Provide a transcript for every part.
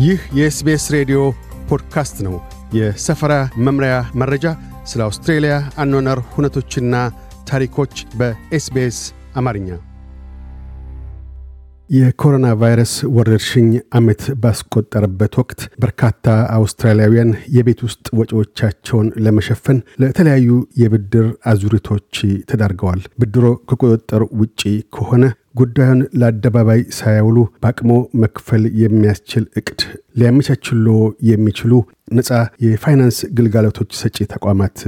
ይህ የ SBS ሬዲዮ ፖድካስት ነው። የሰፈራ መምሪያ መረጃ፣ ስለ አውስትሬልያ አኗኗር ሁነቶችና ታሪኮች በ SBS አማርኛ። የኮሮና ቫይረስ ወረርሽኝ ዓመት ባስቆጠረበት ወቅት በርካታ አውስትራሊያውያን የቤት ውስጥ ወጪዎቻቸውን ለመሸፈን ለተለያዩ የብድር አዙሪቶች ተዳርገዋል። ብድሮ ከቁጥጥር ውጪ ከሆነ ጉዳዩን ለአደባባይ ሳያውሉ በአቅሞ መክፈል የሚያስችል እቅድ ሊያመቻችሎ የሚችሉ ነፃ የፋይናንስ ግልጋሎቶች ሰጪ ተቋማት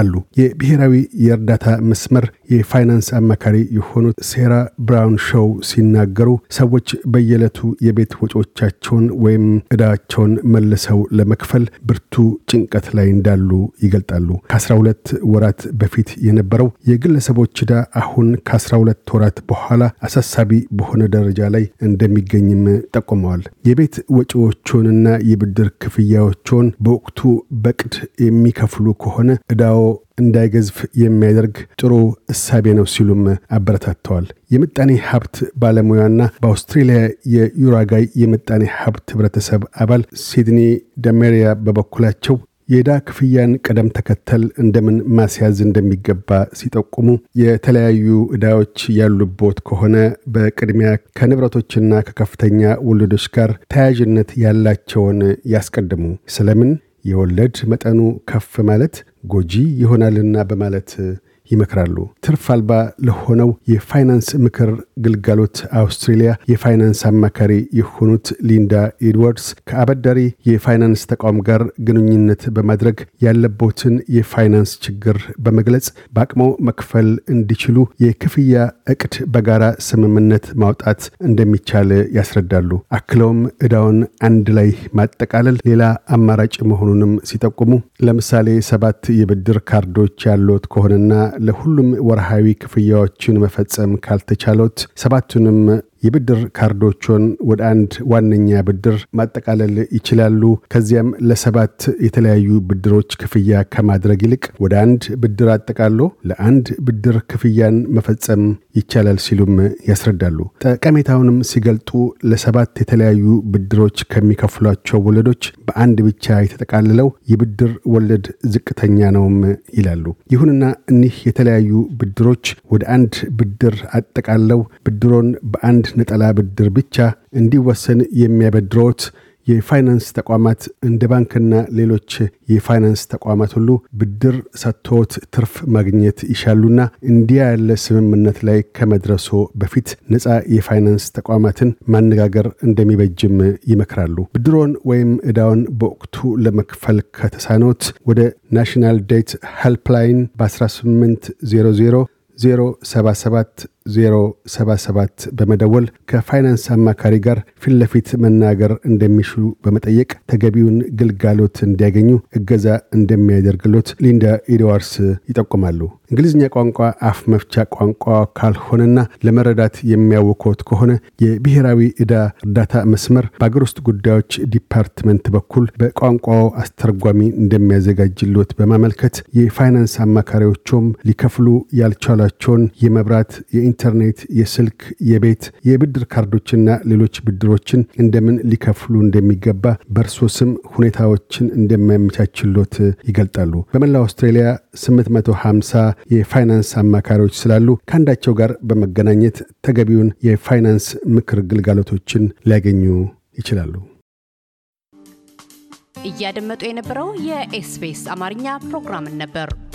አሉ። የብሔራዊ የእርዳታ መስመር የፋይናንስ አማካሪ የሆኑት ሴራ ብራውን ሾው ሲናገሩ ሰዎች በየዕለቱ የቤት ወጪዎቻቸውን ወይም ዕዳቸውን መልሰው ለመክፈል ብርቱ ጭንቀት ላይ እንዳሉ ይገልጣሉ። ከ12 ወራት በፊት የነበረው የግለሰቦች ዕዳ አሁን ከ12 ወራት በኋላ አሳሳቢ በሆነ ደረጃ ላይ እንደሚገኝም ጠቁመዋል። የቤት ወጪዎቹንና የብድር ክፍያዎቹን በወቅቱ በቅድ የሚከፍሉ ከሆነ ዕዳዎ እንዳይገዝፍ የሚያደርግ ጥሩ እሳቤ ነው ሲሉም አበረታተዋል። የምጣኔ ሀብት ባለሙያና በአውስትሬልያ የዩራጋይ የምጣኔ ሀብት ህብረተሰብ አባል ሲድኒ ደሜሪያ በበኩላቸው የዕዳ ክፍያን ቅደም ተከተል እንደምን ማስያዝ እንደሚገባ ሲጠቁሙ የተለያዩ ዕዳዎች ያሉቦት ከሆነ በቅድሚያ ከንብረቶችና ከከፍተኛ ወለዶች ጋር ተያያዥነት ያላቸውን ያስቀድሙ። ስለምን የወለድ መጠኑ ከፍ ማለት ጎጂ ይሆናልና በማለት ይመክራሉ። ትርፍ አልባ ለሆነው የፋይናንስ ምክር ግልጋሎት አውስትሬሊያ የፋይናንስ አማካሪ የሆኑት ሊንዳ ኤድዋርድስ ከአበዳሪ የፋይናንስ ተቋም ጋር ግንኙነት በማድረግ ያለቦትን የፋይናንስ ችግር በመግለጽ በአቅሞ መክፈል እንዲችሉ የክፍያ እቅድ በጋራ ስምምነት ማውጣት እንደሚቻል ያስረዳሉ። አክለውም ዕዳውን አንድ ላይ ማጠቃለል ሌላ አማራጭ መሆኑንም ሲጠቁሙ ለምሳሌ ሰባት የብድር ካርዶች ያሉት ከሆነና ለሁሉም ወርሃዊ ክፍያዎችን መፈጸም ካልተቻሎት ሰባቱንም የብድር ካርዶቹን ወደ አንድ ዋነኛ ብድር ማጠቃለል ይችላሉ። ከዚያም ለሰባት የተለያዩ ብድሮች ክፍያ ከማድረግ ይልቅ ወደ አንድ ብድር አጠቃሎ ለአንድ ብድር ክፍያን መፈጸም ይቻላል ሲሉም ያስረዳሉ። ጠቀሜታውንም ሲገልጡ ለሰባት የተለያዩ ብድሮች ከሚከፍሏቸው ወለዶች በአንድ ብቻ የተጠቃልለው የብድር ወለድ ዝቅተኛ ነውም ይላሉ። ይሁንና እኒህ የተለያዩ ብድሮች ወደ አንድ ብድር አጠቃለው ብድሮን በአንድ ነጠላ ብድር ብቻ እንዲወሰን የሚያበድሮት የፋይናንስ ተቋማት እንደ ባንክና ሌሎች የፋይናንስ ተቋማት ሁሉ ብድር ሰጥቶት ትርፍ ማግኘት ይሻሉና እንዲያ ያለ ስምምነት ላይ ከመድረሶ በፊት ነፃ የፋይናንስ ተቋማትን ማነጋገር እንደሚበጅም ይመክራሉ። ብድሮን ወይም ዕዳውን በወቅቱ ለመክፈል ከተሳኖት ወደ National Debt Helpline በ1800 077 077 በመደወል ከፋይናንስ አማካሪ ጋር ፊት ለፊት መናገር እንደሚሹ በመጠየቅ ተገቢውን ግልጋሎት እንዲያገኙ እገዛ እንደሚያደርግሎት ሊንዳ ኤድዋርስ ይጠቁማሉ። እንግሊዝኛ ቋንቋ አፍ መፍቻ ቋንቋ ካልሆነና ለመረዳት የሚያውኮት ከሆነ የብሔራዊ ዕዳ እርዳታ መስመር በአገር ውስጥ ጉዳዮች ዲፓርትመንት በኩል በቋንቋው አስተርጓሚ እንደሚያዘጋጅሎት በማመልከት የፋይናንስ አማካሪዎቹም ሊከፍሉ ያልቻሏቸውን የመብራት የኢንተርኔት፣ የስልክ፣ የቤት፣ የብድር ካርዶችና ሌሎች ብድሮችን እንደምን ሊከፍሉ እንደሚገባ በእርሶ ስም ሁኔታዎችን እንደሚያመቻችሎት ይገልጣሉ። በመላው አውስትራሊያ 850 የፋይናንስ አማካሪዎች ስላሉ ከአንዳቸው ጋር በመገናኘት ተገቢውን የፋይናንስ ምክር ግልጋሎቶችን ሊያገኙ ይችላሉ። እያደመጡ የነበረው የኤስቢኤስ አማርኛ ፕሮግራምን ነበር።